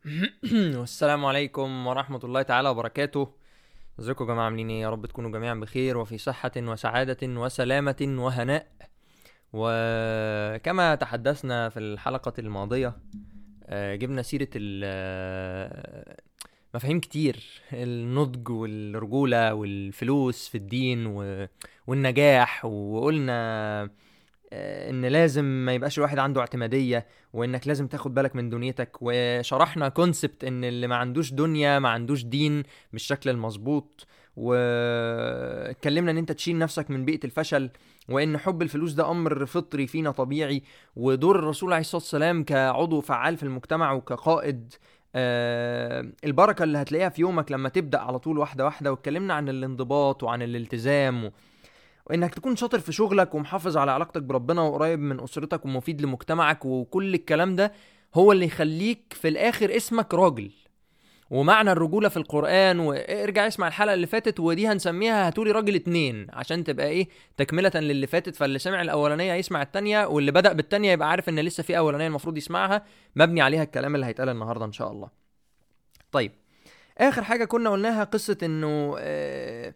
والسلام عليكم ورحمة الله تعالى وبركاته. ازيكم يا جماعة؟ عاملين إيه؟ يا رب تكونوا جميعا بخير وفي صحة وسعادة وسلامة وهناء. وكما تحدثنا في الحلقة الماضية آه، جبنا سيرة آه، مفاهيم كتير. النضج والرجولة والفلوس في الدين والنجاح وقلنا إن لازم ما يبقاش الواحد عنده اعتمادية وإنك لازم تاخد بالك من دنيتك. وشرحنا كونسبت إن اللي ما عندوش دنيا ما عندوش دين بالشكل المظبوط. واتكلمنا إن أنت تشيل نفسك من بيئة الفشل وإن حب الفلوس ده أمر فطري فينا طبيعي. ودور الرسول عليه الصلاة والسلام كعضو فعال في المجتمع وكقائد. آه البركة اللي هتلاقيها في يومك لما تبدأ على طول واحدة واحدة. واتكلمنا عن الانضباط وعن الالتزام و... وإنك تكون شاطر في شغلك ومحافظ على علاقتك بربنا وقريب من أسرتك ومفيد لمجتمعك وكل الكلام ده هو اللي يخليك في الآخر اسمك راجل. ومعنى الرجولة في القرآن وارجع اسمع الحلقة اللي فاتت ودي هنسميها هاتولي راجل اتنين عشان تبقى إيه تكملة للي فاتت. فاللي سمع الأولانية يسمع التانية واللي بدأ بالتانية يبقى عارف إن لسه في أولانية المفروض يسمعها. مبني عليها الكلام اللي هيتقال النهاردة إن شاء الله. طيب آخر حاجة كنا قلناها قصة إنه آه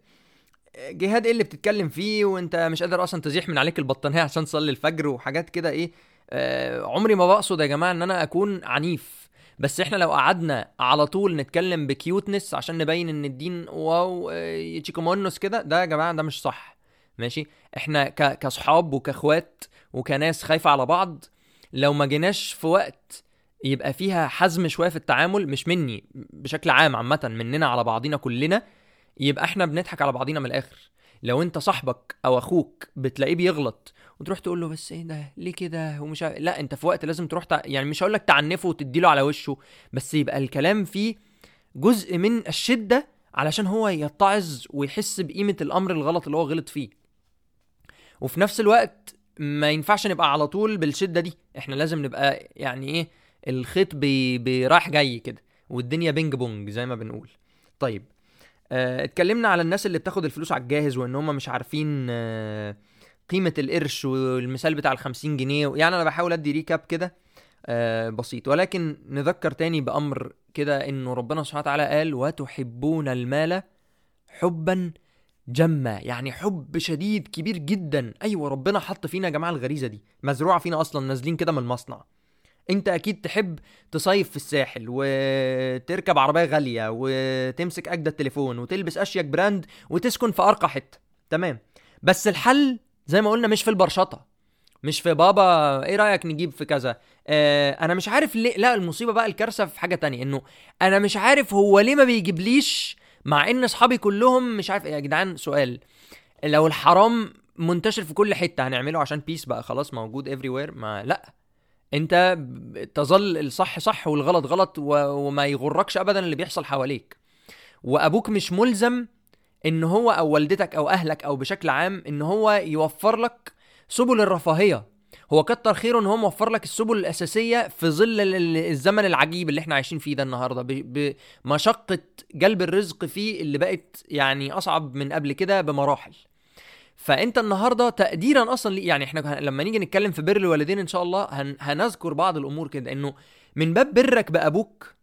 جهاد إيه اللي بتتكلم فيه وانت مش قادر أصلا تزيح من عليك البطانية عشان تصلي الفجر وحاجات كده إيه. آه عمري ما بقصد يا جماعة ان أنا اكون عنيف بس إحنا لو قعدنا على طول نتكلم ب cuteness عشان نبين ان الدين wow آه، تشيكومونوس كده ده يا جماعة ده مش صح. ماشي؟ إحنا ك- كصحاب وكأخوات وكناس خايفة على بعض لو ما جيناش في وقت يبقى فيها حزم شوية في التعامل مش مني بشكل عام عامة مننا على بعضينا كلنا يبقى إحنا بنضحك على بعضينا من الآخر. لو انت صاحبك أو أخوك بتلاقيه بيغلط وتروح تقول له بس إيه ده؟ ليه كده؟ ومش عارف- لا انت في وقت لازم تروح تع... يعني مش هقول لك تعنفه وتديله على وشه بس يبقى الكلام فيه جزء من الشدة علشان هو يتعظ ويحس بقيمة الأمر الغلط اللي هو غلط فيه. وفي نفس الوقت ما ينفعش نبقى على طول بالشدة دي. إحنا لازم نبقى يعني إيه الخيط بي... بي رايح جاي كده والدنيا ping pong زي ما بنقول. طيب اتكلمنا على الناس اللي بتاخد الفلوس على الجاهز وان هم مش عارفين آه، قيمة القرش والمثال بتاع الخمسين جنيه يعني أنا بحاول أدي recap كده آه، بسيط. ولكن نذكر تاني بأمر كده إنه ربنا سبحانه وتعالى قال وتحبون المال حبا جما. يعني حب شديد كبير جدا. أيوه ربنا حط فينا يا جماعة الغريزة دي. مزروعة فينا أصلا نازلين كده من المصنع. انت أكيد تحب تصيف في الساحل وتركب عربية غالية وتمسك أجدد تليفون وتلبس أشيك brand وتسكن في أرقى حتة. تمام. بس الحل زي ما قلنا مش في البرشطة مش في بابا إيه رأيك نجيب في كذا؟ آه أنا مش عارف ليه لا المصيبة بقى الكارثة في حاجة تانية إنه أنا مش عارف هو ليه ما بيجيبليش مع إن أصحابي كلهم مش عارف يا جدعان سؤال لو الحرام منتشر في كل حتة هنعمله عشان peace بقى خلاص موجود everywhere ما لا. انت تظل الصح صح والغلط غلط. وما يغركش ابدا اللي بيحصل حواليك وابوك مش ملزم ان هو أو والدتك أو اهلك أو بشكل عام ان هو يوفر لك سبل الرفاهية هو كتر خيره ان هو موفر لك السبل الأساسية في ظل ال- ال- الزمن العجيب اللي إحنا عايشين فيه ده النهارده بمشقه جلب الرزق فيه اللي بقت يعني أصعب من قبل كده بمراحل فأنت النهارده تقديرا أصلا يعني إحنا لما نيجي نتكلم في بر الوالدين إن شاء الله هن هنذكر بعض الأمور كده إنه من باب برك بأبوك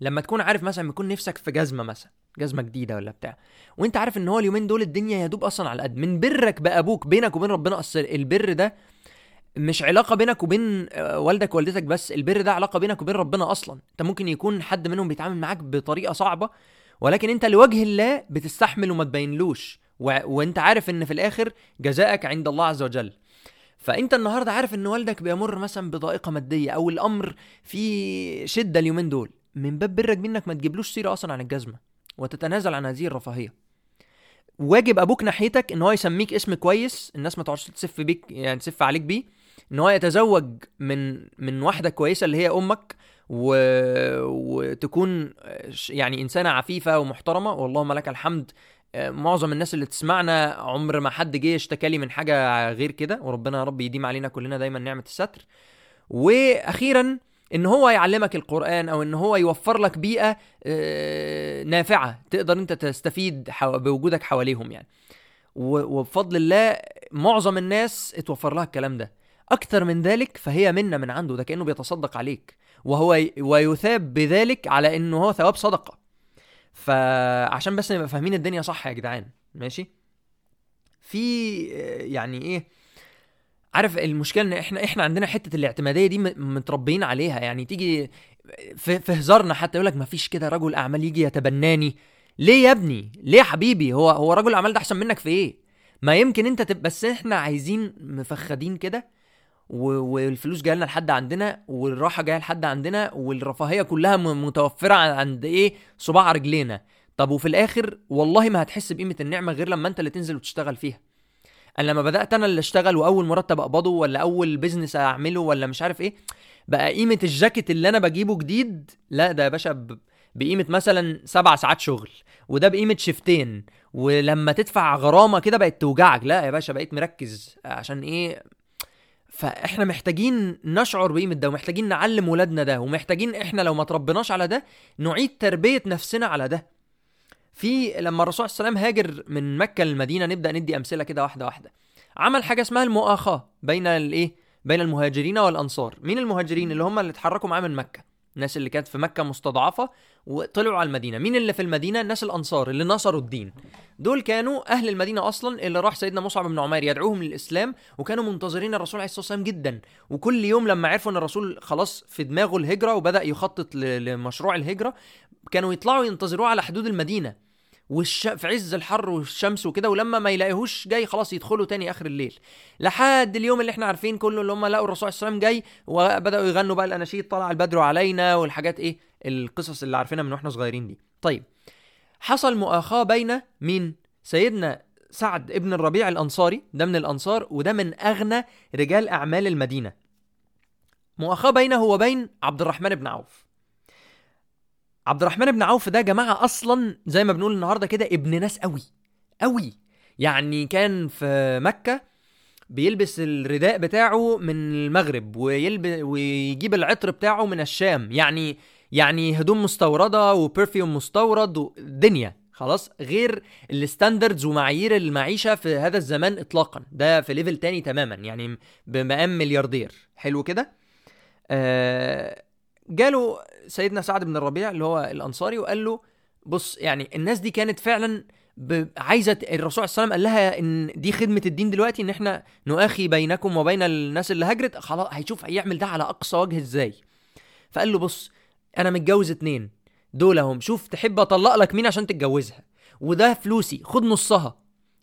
لما تكون عارف مثلا يكون نفسك في جزمة مثلا جزمة جديدة ولا بتاع وأنت عارف إن هو اليومين دول الدنيا يا دوب أصلا على قد من برك بأبوك بينك وبين ربنا أصل البر ده مش علاقة بينك وبين آه، والدك ووالدتك بس البر ده علاقة بينك وبين ربنا أصلا أنت ممكن يكون حد منهم بيتعامل معاك بطريقة صعبة ولكن أنت لوجه الله بتستحمل وما تبينلوش. و... وانت عارف ان في الآخر جزاءك عند الله عز وجل. فانت النهارده عارف ان والدك بيمر مثلا بضائقة مادية أو الامر فيه شدة اليومين دول. من باب برك منك ما تجيبلوش سيرة أصلا عن الجزمة وتتنازل عن هذه الرفاهية. واجب أبوك ناحيتك ان هو يسميك اسم كويس الناس ما تقعدش تسف بيك يعني تسف عليك بيه ان هو يتزوج من من واحدة كويسة اللي هي أمك و... وتكون يعني انسانة عفيفة ومحترمة. واللهم لك الحمد معظم الناس اللي تسمعنا عمر ما حد جه اشتكى لي من حاجة غير كده وربنا يا رب يديم علينا كلنا دايما نعمة الستر. وأخيرا إن هو يعلمك القرآن أو إن هو يوفر لك بيئة آه، نافعة تقدر إنت تستفيد بوجودك حواليهم يعني. وبفضل الله معظم الناس اتوفر لها الكلام ده. أكتر من ذلك فهي منا من عنده ده كأنه بيتصدق عليك. وهو ويثاب بذلك على إنه هو ثواب صدقة. فعشان بس نبقى فاهمين الدنيا صح يا جدعان ماشي؟ في يعني إيه عارف المشكلة إن إحنا إحنا عندنا حتة الاعتمادية دي متربيين عليها يعني تيجي في, في هزارنا حتى يقول لك ما فيش كده رجل أعمال يجي يتبناني. ليه يا ابني؟ ليه يا حبيبي؟ هو هو رجل الاعمال ده أحسن منك في إيه؟ ما يمكن أنت تب... بس إحنا عايزين مفخدين كده. والفلوس جاية لنا لحد عندنا والراحة جاية لحد عندنا والرفاهية كلها متوفرة عند إيه؟ صباع رجلينا. طب وفي الآخر والله ما هتحس بقيمة النعمة غير لما أنت اللي تنزل وتشتغل فيها. أنا لما بدأت أنا اللي أشتغل وأول مرتب أقبضه ولا أول بيزنس أعمله ولا مش عارف إيه بقى قيمة الجاكيت اللي أنا بجيبه جديد لا ده يا باشا. بقيمة مثلا سبع ساعات شغل وده بقيمة شفتين ولما تدفع غرامة كده بقت توجعك. لا يا باشا بقيت مركز عشان إيه؟ فاحنا محتاجين نشعر بقيمة ده ومحتاجين نعلم ولادنا ده ومحتاجين إحنا لو ما تربناش على ده نعيد تربية نفسنا على ده. في لما الرسول صلى الله عليه وسلم هاجر من مكة للمدينة نبدأ ندي أمثلة كده واحدة واحدة. عمل حاجة اسمها المؤاخاة بين الايه بين المهاجرين والأنصار. مين المهاجرين؟ اللي هم اللي اتحركوا معاه من مكة. الناس اللي كانت في مكة مستضعفة وطلعوا على المدينة. مين اللي في المدينة؟ الناس الأنصار اللي نصروا الدين. دول كانوا أهل المدينة أصلا اللي راح سيدنا مصعب بن عمير يدعوهم للإسلام وكانوا منتظرين الرسول عليه الصلاة والسلام جدا. وكل يوم لما عرفوا إن الرسول خلاص في دماغه الهجرة وبدأ يخطط لمشروع الهجرة كانوا يطلعوا ينتظروه على حدود المدينة. والش... في عز الحر والشمس وكده ولما ما يلاقيهوش جاي خلاص يدخلوا تاني آخر الليل. لحد اليوم اللي إحنا عارفين كله اللي هم لقوا الرسول عليه وسلم جاي وبدأوا يغنوا بقى الأناشيد طلع البدر علينا والحاجات إيه القصص اللي عارفينها من وإحنا صغيرين دي. طيب حصل مؤاخاة بين مين؟ سيدنا سعد ابن الربيع الأنصاري ده من الأنصار وده من أغنى رجال أعمال المدينة. مؤاخاة بينه وبين عبد الرحمن بن عوف. عبد الرحمن بن عوف ده يا جماعة أصلا زي ما بنقول النهارده كده ابن ناس قوي قوي. يعني كان في مكة بيلبس الرداء بتاعه من المغرب ويلب... ويجيب العطر بتاعه من الشام. يعني يعني هدوم مستوردة و perfume مستورد ودنيا خلاص؟ غير ال standards ومعايير المعيشة في هذا الزمان اطلاقا. ده في level تاني تماما. يعني بمقام ملياردير. حلو كده؟ آه جاله سيدنا سعد بن الربيع اللي هو الأنصاري وقال له بص يعني الناس دي كانت فعلا. عايزة الرسول صلى الله عليه وسلم قال لها إن دي خدمة الدين دلوقتي إن إحنا نؤاخي بينكم وبين الناس اللي هجرت خلاص هيشوف هيعمل ده على أقصى وجه إزاي فقال له بص أنا متجوز اتنين دول هم شوف تحب أطلق لك مين عشان تتجوزها وده فلوسي خد نصها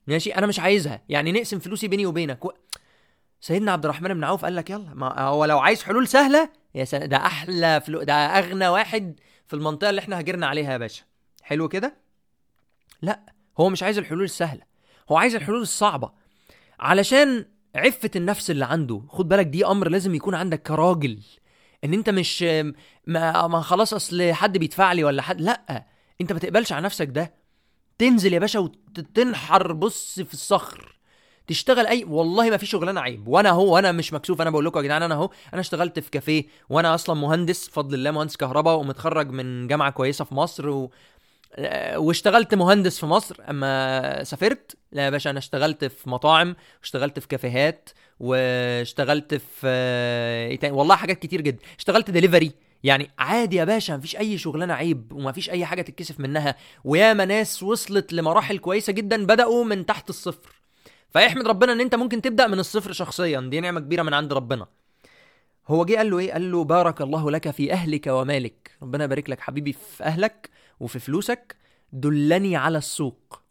ماشي أنا مش عايزها يعني نقسم فلوسي بيني وبينك. سيدنا عبد الرحمن بن عوف قال لك يلا ما هو لو عايز حلول سهلة يا سنة ده أحلى فلو ده أغنى واحد في المنطقة اللي إحنا هاجرنا عليها يا باشا. حلو كده؟ لا هو مش عايز الحلول السهلة هو عايز الحلول الصعبة. علشان عفة النفس اللي عنده خد بالك دي أمر لازم يكون عندك كراجل. إن أنت مش ما, ما خلاص أصل حد بيدفع لي ولا حد لا أنت ما تقبلش على نفسك ده. تنزل يا باشا وتنحت بص في الصخر. تشتغل اي والله ما في شغلانة عيب. وأنا أهو وأنا مش مكسوف. أنا بقول لكم يا جدعان أنا أهو أنا اشتغلت في كافيه وأنا أصلا مهندس بفضل الله مهندس كهرباء ومتخرج من جامعة كويسة في مصر و... واشتغلت مهندس في مصر. أما سافرت لا يا باشا أنا اشتغلت في مطاعم واشتغلت في كافيهات واشتغلت في إيه والله حاجات كتير جدا. اشتغلت دليفري يعني عادي يا باشا مفيش أي شغلانة عيب ومفيش أي حاجة تتكسف منها. وياما ناس وصلت لمراحل كويسة جدا بدأوا من تحت الصفر. فيحمد ربنا ان انت ممكن تبدأ من الصفر شخصيا. دي نعمة كبيرة من عند ربنا. هو جه قال له إيه؟ قال له بارك الله لك في أهلك ومالك. ربنا يبارك لك حبيبي في أهلك وفي فلوسك. دلني على السوق.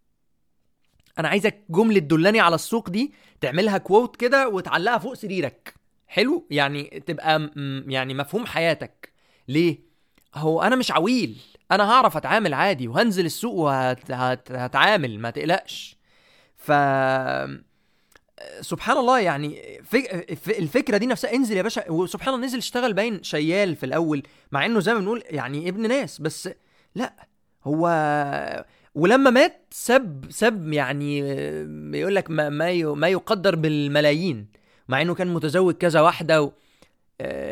أنا عايزك جملة دلني على السوق دي تعملها كووت كده وتعلقها فوق سريرك. حلو؟ يعني تبقى يعني مفهوم حياتك. ليه؟ هو أنا مش عويل. أنا هعرف أتعامل عادي وهنزل السوق وهتعامل ما تقلقش. ف سبحان الله يعني الفكرة دي نفسها انزل يا باشا وسبحان الله نزل اشتغل باين شيال في الأول مع إنه زي ما بنقول يعني ابن ناس بس لا هو ولما مات سب سب يعني بيقول لك ما ما يقدر بالملايين مع إنه كان متزوج كذا واحدة و...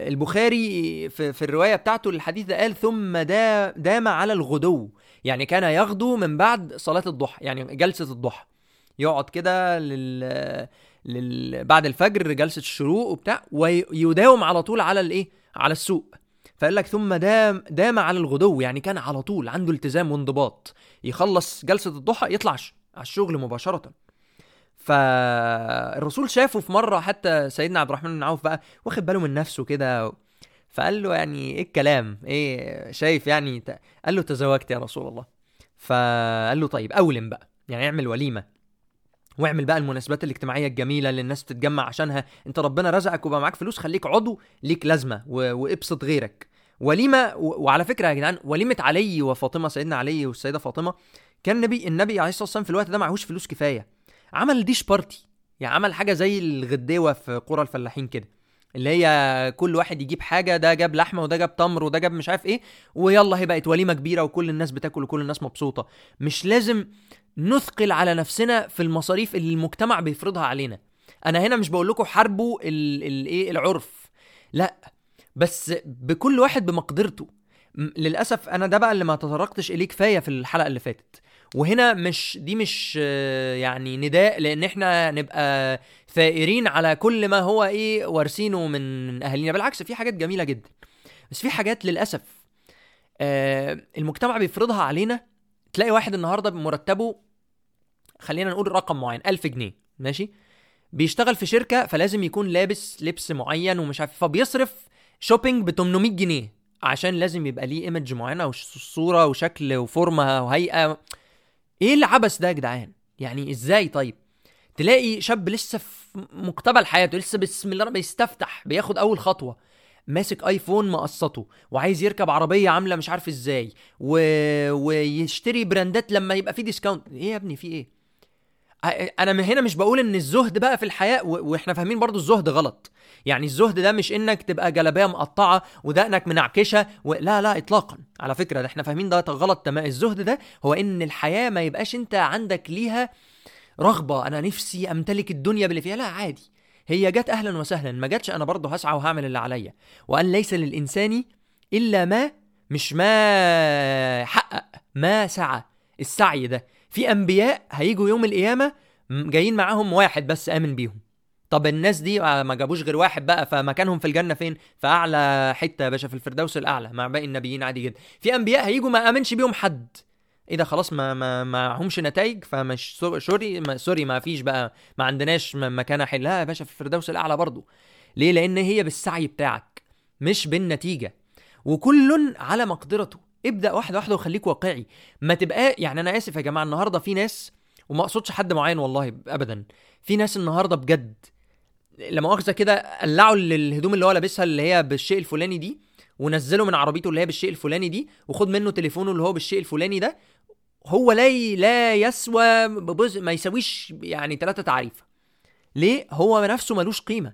البخاري في, في الرواية بتاعته الحديث ده قال ثم دا دام على الغدو يعني كان يغدو من بعد صلاة الضحى يعني جلسة الضحى. يقعد كده لل... لل... بعد الفجر جلسة الشروق وبتاع ويداوم على طول على الإيه؟ على السوق. فقال لك ثم دام دام على الغدو يعني كان على طول عنده التزام وانضباط. يخلص جلسة الضحى يطلع على الشغل مباشرة. فالرسول شافه في مرة حتى سيدنا عبد الرحمن بن عوف بقى واخد باله من نفسه كده فقال له يعني إيه الكلام؟ إيه شايف يعني قال له تزوجت يا رسول الله. فقال له طيب أولم بقى يعني اعمل وليمة. واعمل بقى المناسبات الاجتماعية الجميلة اللي الناس تتجمع عشانها. انت ربنا رزقك وبقى معاك فلوس خليك عضو ليك لازمة و... وابسط غيرك. وليمة و... وعلى فكرة يا جدعان وليمة علي وفاطمة سيدنا علي والسيدة فاطمة كان النبي النبي عليه الصلاة والسلام في الوقت ده معهوش فلوس كفاية. عمل ديش بارتي يعني عمل حاجة زي الغديوة في قرى الفلاحين كده. اللي هي كل واحد يجيب حاجة ده جاب لحمة وده جاب تمر وده جاب مش عارف إيه ويلا هي بقت وليمة كبيرة وكل الناس بتاكل وكل الناس مبسوطة. مش لازم نثقل على نفسنا في المصاريف اللي المجتمع بيفرضها علينا. أنا هنا مش بقول لكم حاربوا الايه العرف. لا بس بكل واحد بمقدرته. للأسف أنا ده بقى اللي ما تطرقتش إليه كفاية في الحلقة اللي فاتت. وهنا مش دي مش يعني نداء لأن إحنا نبقى ثائرين على كل ما هو إيه وارثينه من أهالينا. بالعكس في حاجات جميلة جدا. بس في حاجات للأسف آه، المجتمع بيفرضها علينا. تلاقي واحد النهارده بمرتبه خلينا نقول رقم معين 1000 جنيه ماشي؟ بيشتغل في شركة فلازم يكون لابس لبس معين ومش عارف فبيصرف shopping ب 800 جنيه عشان لازم يبقى ليه image معينة وصوره وشكل وفورمة وهيئة. إيه العبث ده يا جدعان؟ يعني إزاي طيب؟ تلاقي شاب لسه في مقتبل حياته لسه بسم الله بيستفتح بياخد أول خطوة ماسك iPhone مقسطه وعايز يركب عربية عاملة مش عارف إزاي و... ويشتري brandات لما يبقى في discount إيه يا ابني؟ في إيه؟ أنا من هنا مش بقول إن الزهد بقى في الحياة. وإحنا فاهمين برضو الزهد غلط. يعني الزهد ده مش إنك تبقى جلابية مقطعة ودقنك منعكشة و... لا لا اطلاقا. على فكرة إحنا فاهمين ده غلط تمام. الزهد ده هو إن الحياة ما يبقاش أنت عندك ليها رغبة. أنا نفسي أمتلك الدنيا باللي فيها. لا عادي. هي جت أهلا وسهلا. ما جاتش أنا برضه هسعى وهعمل اللي عليا. وان ليس للإنسان إلا ما مش ما حقق ما سعى. السعي ده في أنبياء هيجوا يوم القيامة جايين معاهم واحد بس آمن بيهم. طب الناس دي آه، ما جابوش غير واحد بقى فمكانهم في الجنة فين؟ في أعلى حتة يا باشا في الفردوس الأعلى مع باقي النبيين عادي جدا. في أنبياء هيجوا ما آمنش بيهم حد. إيه ده خلاص ما ما معهمش نتائج فمش سو- sorry ما sorry ما فيش بقى ما عندناش مكان أحلى يا باشا في الفردوس الأعلى برضو. ليه؟ لأن هي بالسعي بتاعك مش بالنتيجة. وكل على مقدرته. ابدأ واحدة واحدة وخليك واقعي. ما تبقى يعني أنا آسف يا جماعة النهارده في ناس وما أقصدش حد معين والله ابدا في ناس النهارده بجد لما مؤاخذة كده قلعوا الهدوم اللي هو لابسها اللي هي بالشيء الفلاني دي ونزله من عربيته اللي هي بالشيء الفلاني دي وخد منه تليفونه اللي هو بالشيء الفلاني ده. هو لا لا يسوى ما يساويش يعني ثلاثة تعريفة. ليه؟ هو نفسه ملوش قيمة.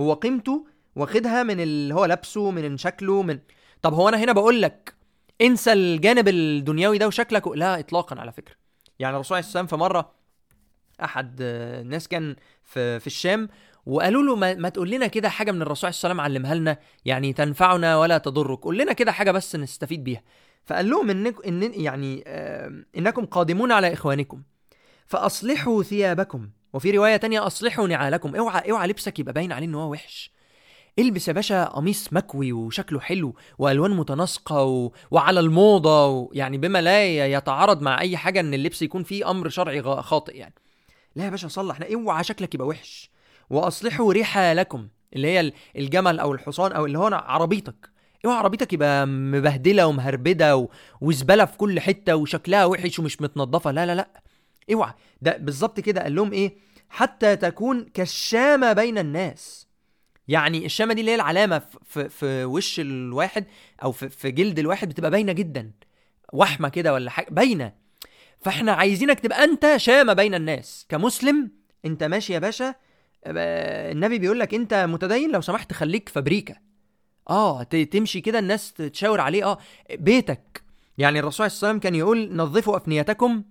هو قيمته واخدها من اللي هو لابسه من شكله من طب هو أنا هنا بقول لك انسى الجانب الدنيوي ده وشكلك لا اطلاقا عليه فكرة. يعني الرسول عليه السلام في مرة أحد الناس كان في في الشام وقالوا له ما, ما تقول لنا كده حاجة من الرسول عليه السلام علمها لنا يعني تنفعنا ولا تضرك قول لنا كده حاجة بس نستفيد بيها. فقال لهم انكم إن يعني إنكم قادمون على إخوانكم فأصلحوا ثيابكم. وفي رواية تانية أصلحوا نعالكم اوعى اوعى لبسك يبقى باين عليه إن هو وحش. البس يا باشا قميص مكوي وشكله حلو وألوان متناسقة و... وعلى الموضة و... يعني بما لا يتعارض مع أي حاجة إن اللبس يكون فيه أمر شرعي خاطئ يعني. لا يا باشا صلح إحنا اوعى شكلك يبقى وحش. واصلحوا رحالكم اللي هي ال- الجمل أو الحصان أو اللي هو عربيتك. اوعى عربيتك يبقى مبهدلة ومهربدة و... وزبالة في كل حتة وشكلها وحش ومش متنضفه لا لا لا اوعى. ده بالظبط كده. قال لهم إيه؟ حتى تكون كالشامه بين الناس. يعني الشامه دي اللي هي العلامة في, في, وش الواحد أو في, في جلد الواحد بتبقى باينة جدا. وحمة كده ولا حاجة. باينة. فإحنا عايزينك تبقى أنت شامة بين الناس. كمسلم أنت ماشي يا باشا. النبي بيقول لك أنت متدين لو سمحت خليك فابريكا آه تمشي كده الناس تشاور عليه. آه بيتك. يعني الرسول عليه الصلاه والسلام كان يقول نظفوا أفنيتكم.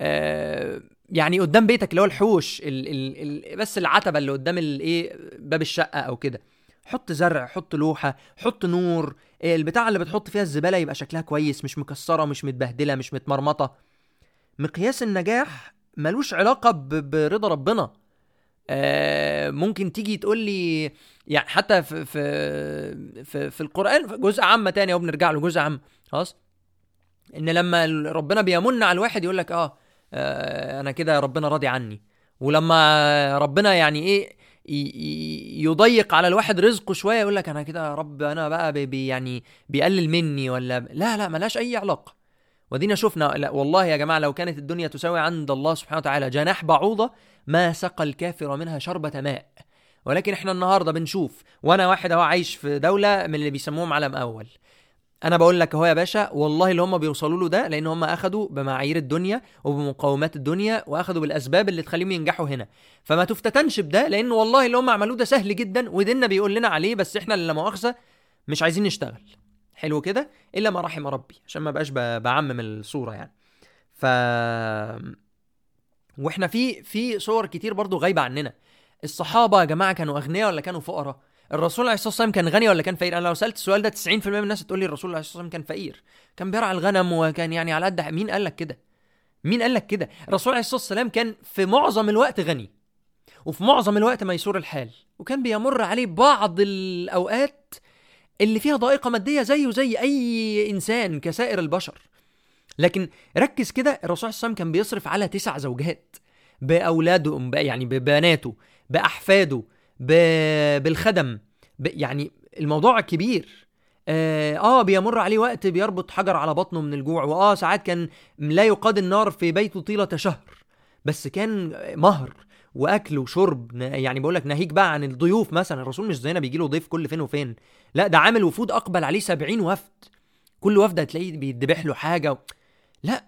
آه يعني قدام بيتك اللي هو الحوش ال ال ال بس العتبة اللي قدام الايه باب الشقة أو كده. حط زرع حط لوحة حط نور. إيه البتاع اللي بتحط فيها الزبالة يبقى شكلها كويس مش مكسرة مش متبهدلة مش متمرمطة. مقياس النجاح ملوش علاقة برضا ربنا. آه ممكن تيجي تقول لي يعني حتى في في في, في القرآن جزء عامه تاني أهو بنرجع له جزء عام. خلاص؟ إن لما ربنا بيمن على الواحد يقول لك آه, آه أنا كده ربنا راضي عني. ولما ربنا يعني إيه يضيق على الواحد رزقه شوية يقول لك أنا كده يا رب أنا بقى بي يعني بيقلل مني ولا لا لا ملاش أي علاقة. ودينا شفنا لا والله يا جماعة لو كانت الدنيا تساوي عند الله سبحانه وتعالى جناح بعوضة ما سقى الكافر منها شربة ماء. ولكن إحنا النهارده بنشوف وأنا واحد أهو عايش في دولة من اللي بيسموهم علم أول. أنا بقول لك أهو يا باشا والله اللي هم بيوصلوا له ده لأن هم أخدوا بمعايير الدنيا وبمقومات الدنيا وأخدوا بالأسباب اللي تخليهم ينجحوا هنا. فما تفتتنش بده لأن والله اللي هم عملوه ده سهل جدا وديننا بيقول لنا عليه بس إحنا اللي مؤاخذة مش عايزين نشتغل. حلو كده؟ إلا ما رحم ربي عشان ما بقاش بعمم الصورة يعني. ف وإحنا في في صور كتير برضو غايبة عننا. الصحابة يا جماعة كانوا أغنياء ولا كانوا فقراء؟ الرسول عليه الصلاة والسلام كان غني ولا كان فقير؟ أنا لو سألت السؤال ده 90% من الناس تقول لي الرسول عليه الصلاة والسلام كان فقير. كان بيرعى الغنم وكان يعني على قد مين قال لك كده؟ مين قال لك كده؟ الرسول عليه الصلاة والسلام كان في معظم الوقت غني وفي معظم الوقت ميسور الحال وكان بيمر عليه بعض الأوقات اللي فيها ضائقة مادية زيه زي أي إنسان كسائر البشر. لكن ركز كده الرسول عليه وسلم كان بيصرف على تسع زوجات بأولاده يعني ببناته بأحفاده بالخدم. يعني الموضوع كبير. آه, آه بيمر عليه وقت بيربط حجر على بطنه من الجوع وآه ساعات كان لا يقاد النار في بيته طيلة شهر. بس كان مهر وأكل وشرب يعني بقول لك ناهيك بقى عن الضيوف مثلا. الرسول مش زينا بيجي له ضيف كل فين وفين. لا ده عامل وفود أقبل عليه سبعين وفد. كل وفد هتلاقيه بيدبح له حاجة و... لا.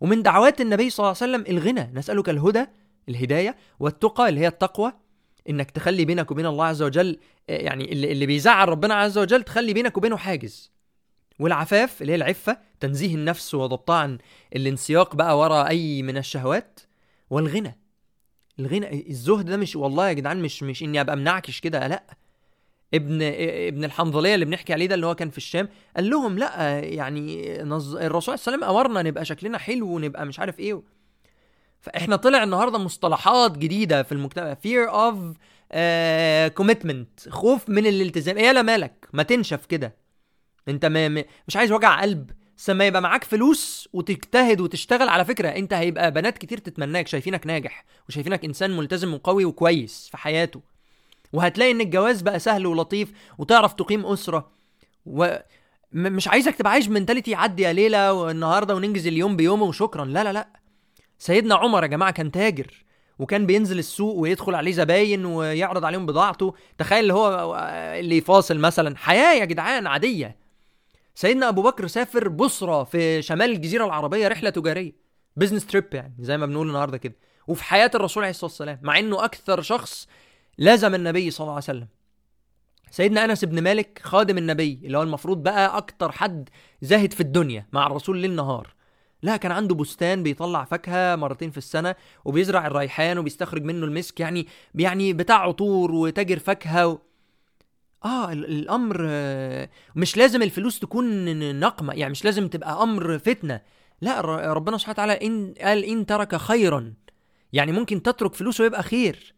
ومن دعوات النبي صلى الله عليه وسلم الغنى. نسألك الهدى الهداية والتقى اللي هي التقوى. إنك تخلي بينك وبين الله عز وجل آه، يعني اللي, اللي بيزعل ربنا عز وجل تخلي بينك وبينه حاجز. والعفاف اللي هي العفة تنزيه النفس وضبطها عن الانسياق بقى ورا أي من الشهوات. والغنى. الغنى الزهد ده مش والله يا جدعان مش مش إني أبقى منعكش كده لا. ابن ابن الحنظلية اللي بنحكي عليه ده اللي هو كان في الشام قال لهم لا يعني نز... الرسول صلى الله عليه وسلم أمرنا نبقى شكلنا حلو ونبقى مش عارف إيه فإحنا طلع النهارده مصطلحات جديدة في المجتمع. Of uh, commitment. خوف من الالتزام. إيه لا مالك؟ ما تنشف كده. انت ما مش عايز وجع قلب. لما يبقى معاك فلوس وتجتهد وتشتغل. على فكرة انت هيبقى بنات كتير تتمناك. شايفينك ناجح وشايفينك إنسان ملتزم وقوي وكويس في حياته. وهتلاقي إن الجواز بقى سهل ولطيف وتعرف تقيم أسرة. و مش عايزك تبقى عايش منتاليتي عدي يا ليله والنهاردة وننجز اليوم بيومه وشكرا. لا لا لا. سيدنا عمر يا جماعة كان تاجر وكان بينزل السوق ويدخل عليه زباين ويعرض عليهم بضاعته. تخيل اللي هو اللي فاصل مثلا. حياة يا جدعان عادية. سيدنا أبو بكر سافر بصرة في شمال الجزيرة العربية رحلة تجارية بزنس تريب يعني زي ما بنقول النهارده كده. وفي حياة الرسول عليه الصلاة والسلام مع إنه أكثر شخص لازم النبي صلى الله عليه وسلم. سيدنا أنس بن مالك خادم النبي اللي هو المفروض بقى أكتر حد زاهد في الدنيا مع الرسول ليل نهار. لا كان عنده بستان بيطلع فاكهة مرتين في السنة وبيزرع الريحان وبيستخرج منه المسك يعني يعني بتاع عطور وتاجر فاكهة و... آه الأمر مش لازم الفلوس تكون نقمه يعني مش لازم تبقى أمر فتنة. لا ربنا سبحانه وتعالى ان قال إن ترك خيرا. يعني ممكن تترك فلوس ويبقى خير.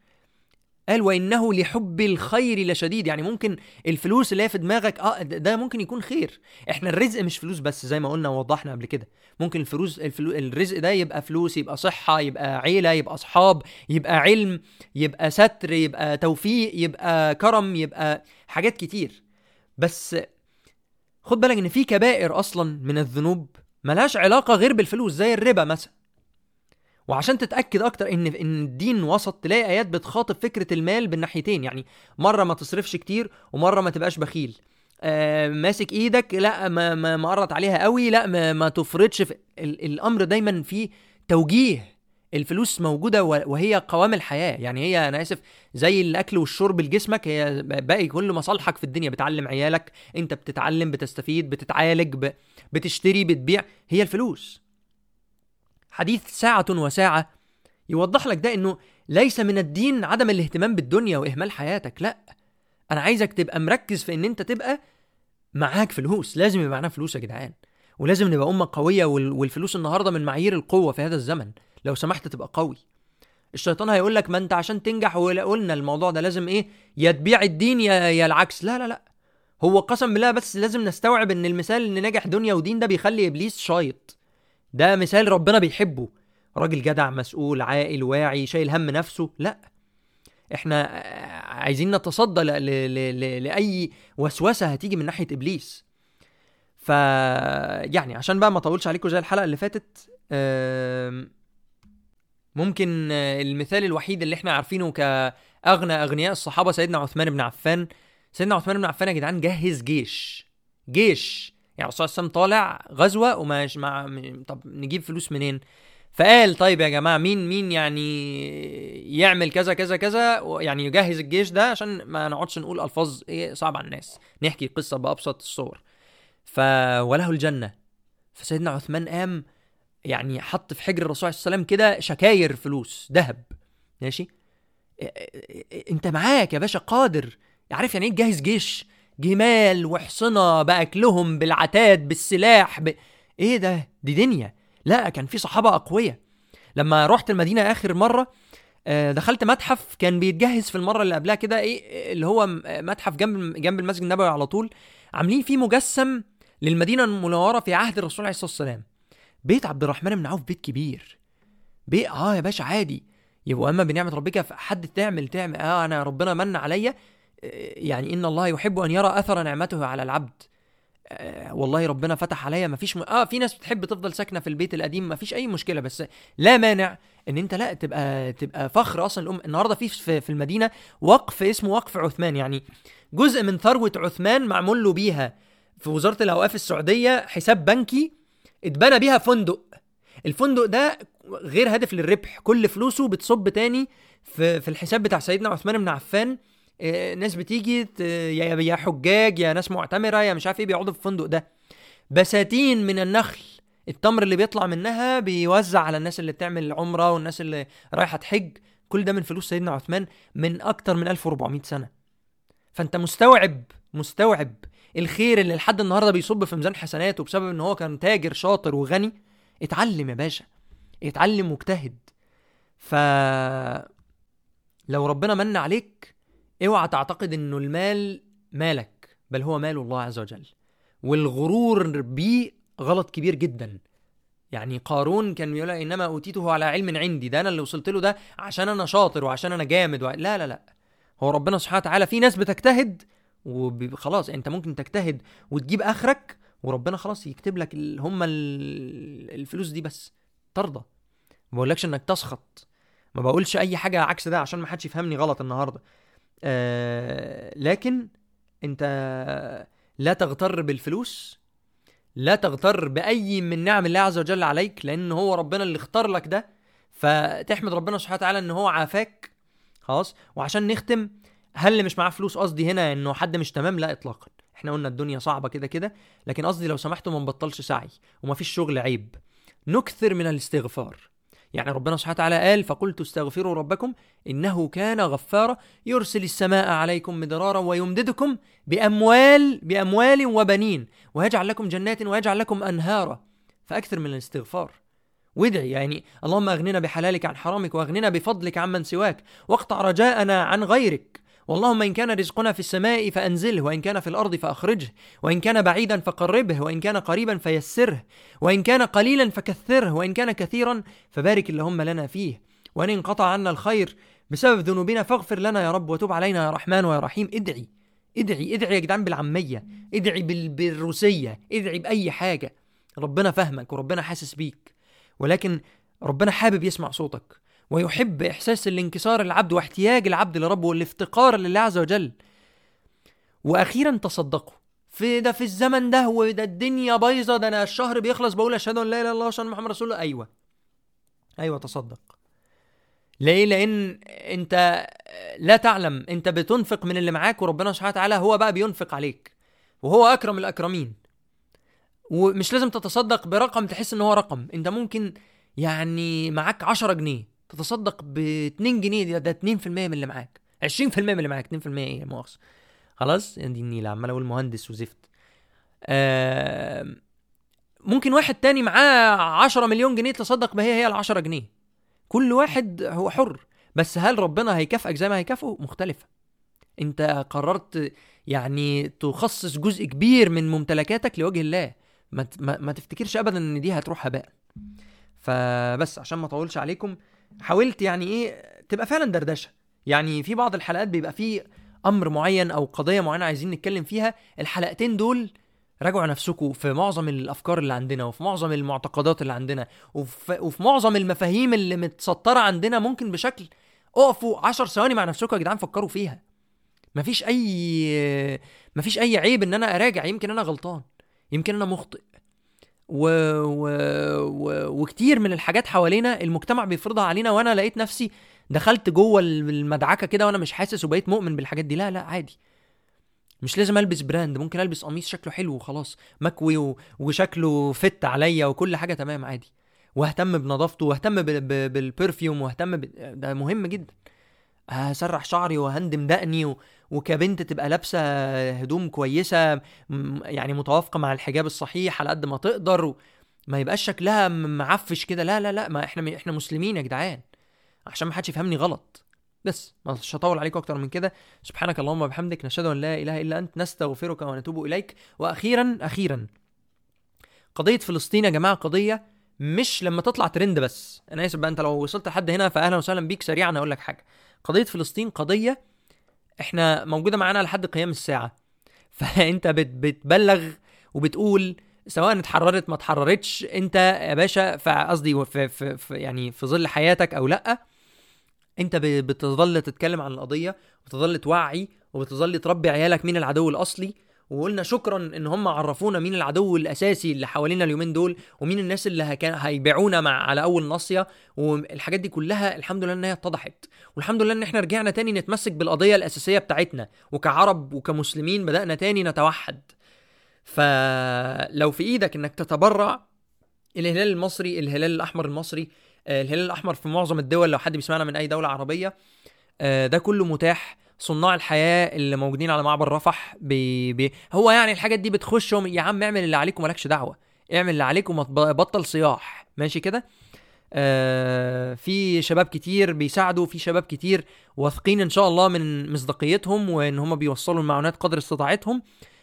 قال وإنه لحب الخير لشديد. يعني ممكن الفلوس اللي هي في دماغك آه ده ممكن يكون خير. إحنا الرزق مش فلوس بس زي ما قلنا ووضحنا قبل كده. ممكن الفلوس الفلو الرزق ده يبقى فلوس يبقى صحة يبقى عيلة يبقى أصحاب يبقى علم يبقى ستر يبقى توفيق يبقى كرم يبقى حاجات كتير. بس خد بالك إن في كبائر أصلا من الذنوب ملهاش علاقة غير بالفلوس زي الربا مثلا. وعشان تتأكد أكتر إن إن الدين وسط تلاقي آيات بتخاطب فكرة المال بالناحيتين يعني مرة ما تصرفش كتير ومرة ما تبقاش بخيل. آه ماسك إيدك لأ ما ما مقرط عليها قوي لأ ما, ما تفرطش في الأمر دايما فيه توجيه. الفلوس موجودة وهي قوام الحياة. يعني هي أنا آسف زي الأكل والشرب لجسمك هي باقي كل مصالحك في الدنيا. بتعلم عيالك أنت بتتعلم بتستفيد بتتعالج بتشتري بتبيع هي الفلوس. حديث ساعة وساعة يوضح لك ده إنه ليس من الدين عدم الاهتمام بالدنيا وإهمال حياتك لأ. أنا عايزك تبقى مركز في إن أنت تبقى معاك فلوس لازم يبقى معانا فلوس يا جدعان. ولازم نبقى أمة قوية والفلوس النهارده من معايير القوة في هذا الزمن لو سمحت تبقى قوي. الشيطان هيقول لك ما أنت عشان تنجح وقلنا الموضوع ده لازم إيه؟ يا تبيع الدين يا يا العكس. لا لا لا. هو قسم بالله بس لازم نستوعب إن المثال إن ناجح دنيا ودين ده بيخلي إبليس شايط. ده مثال ربنا بيحبه. راجل جدع مسؤول عاقل واعي شايل هم نفسه. لا إحنا عايزين نتصدى ل... ل... ل... لأي وسوسة هتيجي من ناحية إبليس. ف يعني عشان بقى ما أطولش عليكم زي الحلقة اللي فاتت ممكن المثال الوحيد اللي إحنا عارفينه كأغنى أغنياء الصحابة سيدنا عثمان بن عفان. سيدنا عثمان بن عفان يا جدعان جهز جيش. جيش. يعني الرسول صلى الله عليه وسلم طالع غزوة وما مع طب نجيب فلوس منين؟ فقال طيب يا جماعة مين مين يعني يعمل كذا كذا كذا يعني يجهز الجيش ده عشان ما نقعدش نقول ألفاظ إيه صعب على الناس. نحكي قصة بأبسط الصور. ف وله الجنة. فسيدنا عثمان قام يعني حط في حجر الرسول صلى الله عليه وسلم كده شكاير فلوس ذهب. ماشي؟ إنت معاك يا باشا قادر. عارف يعني إيه تجهز جيش؟ جمال وحصنة بأكلهم بالعتاد بالسلاح ب... إيه ده؟ دي دنيا. لا كان في صحابة أقوياء. لما رحت المدينة آخر مرة آه، دخلت متحف كان بيتجهز في المرة اللي قبلها كده إيه اللي هو متحف جنب جنب المسجد النبوي على طول. عاملين فيه مجسم للمدينة المنورة في عهد الرسول عليه الصلاة والسلام. بيت عبد الرحمن بن عوف بيت كبير. بيت آه يا باشا عادي. يبقى أما بنعمة ربك حد تعمل تعمل آه أنا ربنا من عليا. يعني إن الله يحب أن يرى أثر نعمته على العبد. آه والله ربنا فتح عليا مفيش م... آه في ناس بتحب تفضل ساكنة في البيت القديم مفيش أي مشكلة بس لا مانع إن أنت لا تبقى تبقى فخر أصلا. الأم النهارده في في المدينة وقف اسمه وقف عثمان يعني جزء من ثروة عثمان معمول له بيها في وزارة الأوقاف السعودية حساب بنكي اتبنى بيها فندق. الفندق ده غير هدف للربح كل فلوسه بتصب تاني في في الحساب بتاع سيدنا عثمان بن عفان. ناس بتيجي يا حجاج يا ناس معتمرة يا مش عارف إيه بيقعدوا في الفندق ده. بساتين من النخل التمر اللي بيطلع منها بيوزع على الناس اللي بتعمل عمرة والناس اللي رايحة تحج. كل ده من فلوس سيدنا عثمان من أكتر من 1400 سنة. فأنت مستوعب مستوعب الخير اللي لحد النهارده بيصب في ميزان حسناته بسبب إن هو كان تاجر شاطر وغني. اتعلم يا باشا اتعلم واجتهد. ف لو ربنا من عليك اوعى تعتقد انه المال مالك بل هو مال الله عز وجل. والغرور بيه غلط كبير جدا. يعني قارون كان يقول إنما أوتيته على علم عندي ده أنا اللي وصلت له ده عشان أنا شاطر وعشان أنا جامد و... لا لا لا. هو ربنا سبحانه وتعالى في ناس بتجتهد وخلاص أنت ممكن تجتهد وتجيب آخرك وربنا خلاص يكتب لك هم الفلوس دي بس. ترضى ما بقولكش إنك تسخط. ما بقولش أي حاجة عكس ده عشان ما حدش يفهمني غلط النهارده. آه لكن انت لا تغتر بالفلوس لا تغتر بأي من نعم الله عز وجل عليك لأن هو ربنا اللي اختار لك ده. فتحمد ربنا سبحانه وتعالى إن هو عافاك. خلاص؟ وعشان نختم هل اللي مش معاه فلوس قصدي هنا إنه حد مش تمام؟ لا اطلاقا. إحنا قلنا الدنيا صعبة كده كده لكن قصدي لو سمحتوا ما نبطلش سعي ومفيش شغل عيب. نكثر من الاستغفار. يعني ربنا سبحانه وتعالى قال فقلت استغفروا ربكم إنه كان غفارا يرسل السماء عليكم مدرارا ويمددكم بأموال بأموال وبنين ويجعل لكم جنات ويجعل لكم أنهارا. فأكثر من الاستغفار. وادعي يعني اللهم أغننا بحلالك عن حرامك وأغننا بفضلك عمن سواك واقطع رجاءنا عن غيرك. واللهم إن كان رزقنا في السماء فأنزله وإن كان في الأرض فأخرجه وإن كان بعيدا فقربه وإن كان قريبا فيسره وإن كان قليلا فكثره وإن كان كثيرا فبارك اللهم لنا فيه. وإن انقطع عنا الخير بسبب ذنوبنا فاغفر لنا يا رب وتب علينا يا رحمن ويا رحيم. ادعي ادعي ادعي يا جدعان بالعامية ادعي بالروسية ادعي بأي حاجة. ربنا فهمك وربنا حاسس بيك ولكن ربنا حابب يسمع صوتك. ويحب إحساس الانكسار العبد واحتياج العبد لربه والافتقار لله عز وجل. وأخيرا تصدقوا. في ده في الزمن ده وده الدنيا بايظة ده أنا الشهر بيخلص بقول أشهد أن لا إله إلا الله وأشهد أن محمد رسول الله. أيوه. أيوه تصدق. ليه؟ لأن أنت لا تعلم أنت بتنفق من اللي معاك وربنا سبحانه وتعالى هو بقى بينفق عليك. وهو أكرم الأكرمين. ومش لازم تتصدق برقم تحس إن هو رقم. أنت ممكن يعني معاك 10 جنيه. تتصدق ب 2 جنيه ده 2% من اللي معاك. 20% من اللي معاك 2% إيه مؤاخذة. خلاص؟ دي النيلة عمال أقول مهندس وزفت. آه ممكن واحد تاني معاه 10 مليون جنيه تصدق بهي هي ال 10 جنيه. كل واحد هو حر بس هل ربنا هيكافئك زي ما هيكافئه؟ مختلفة. انت قررت يعني تخصص جزء كبير من ممتلكاتك لوجه الله. ما, ما تفتكرش ابدا إن دي هتروح هباء فبس عشان ما أطولش عليكم حاولت يعني إيه تبقى فعلا دردشة. يعني في بعض الحلقات بيبقى فيه أمر معين أو قضية معينة عايزين نتكلم فيها الحلقتين دول راجعوا نفسكم في معظم الأفكار اللي عندنا وفي معظم المعتقدات اللي عندنا وفي, وفي معظم المفاهيم اللي متسطرة عندنا ممكن بشكل اقفوا عشر ثواني مع نفسكم يا جدعان فكروا فيها. مفيش اي مفيش أي عيب إن أنا أراجع يمكن أنا غلطان يمكن أنا مخطئ. و... و... و... وكتير من الحاجات حوالينا المجتمع بيفرضها علينا وأنا لقيت نفسي دخلت جوه المدعكة كده وأنا مش حاسس وبقيت مؤمن بالحاجات دي. لا لا عادي. مش لازم ألبس brand ممكن ألبس قميص شكله حلو وخلاص. مكوي و... وشكله fit عليا وكل حاجة تمام عادي. وأهتم بنظافته وأهتم ب... ب... بال perfume وأهتم ب... ده مهم جدا. هسرح شعري وهندم دقني و... وكبنت تبقى لابسة هدوم كويسة يعني متوافقة مع الحجاب الصحيح على قد ما تقدر. ما يبقاش شكلها معفش كده. لا لا لا ما إحنا إحنا مسلمين يا جدعان عشان ما حدش يفهمني غلط. بس مش هطول عليكم أكتر من كده. سبحانك اللهم وبحمدك نشهد أن لا إله إلا أنت نستغفرك ونتوب إليك. وأخيرا أخيرا قضية فلسطين يا جماعة قضية مش لما تطلع ترند بس. أنا آسف بقى أنت لو وصلت لحد هنا فاهلا وسهلا بيك سريعا أقول لك حاجة. قضية فلسطين قضية إحنا موجودة معانا لحد قيام الساعة. فانت بت بتبلغ وبتقول سواء اتحررت ما اتحررتش انت يا باشا قصدي في, في, في يعني في ظل حياتك أو لأ انت بتظل تتكلم عن القضية وتظل توعي وبتظل تربي عيالك مين العدو الأصلي وقلنا شكرا إن هم عرفونا مين العدو الأساسي اللي حوالينا اليومين دول ومين الناس اللي هكان هيبيعونا مع على أول ناصية. والحاجات دي كلها الحمد لله إن هي اتضحت. والحمد لله إن إحنا رجعنا تاني نتمسك بالقضية الأساسية بتاعتنا. وكعرب وكمسلمين بدأنا تاني نتوحد. فلو في إيدك إنك تتبرع الهلال المصري الهلال الأحمر المصري الهلال الأحمر في معظم الدول لو حد بيسمعنا من أي دولة عربية آه، ده كله متاح. صناع الحياة اللي موجودين على معبر رفح بي بي هو يعني الحاجات دي بتخشهم يا عم اعمل اللي عليك ومالكش دعوة اعمل اللي عليك وبطل صياح. ماشي كده؟ آه في شباب كتير بيساعدوا في شباب كتير واثقين إن شاء الله من مصداقيتهم وإن هم بيوصلوا المعونات قدر استطاعتهم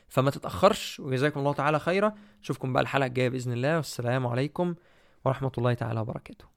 فما تتأخرش. وجزاكم الله تعالى خيرا. أشوفكم بقى الحلقة الجاية بإذن الله. والسلام عليكم ورحمة الله تعالى وبركاته.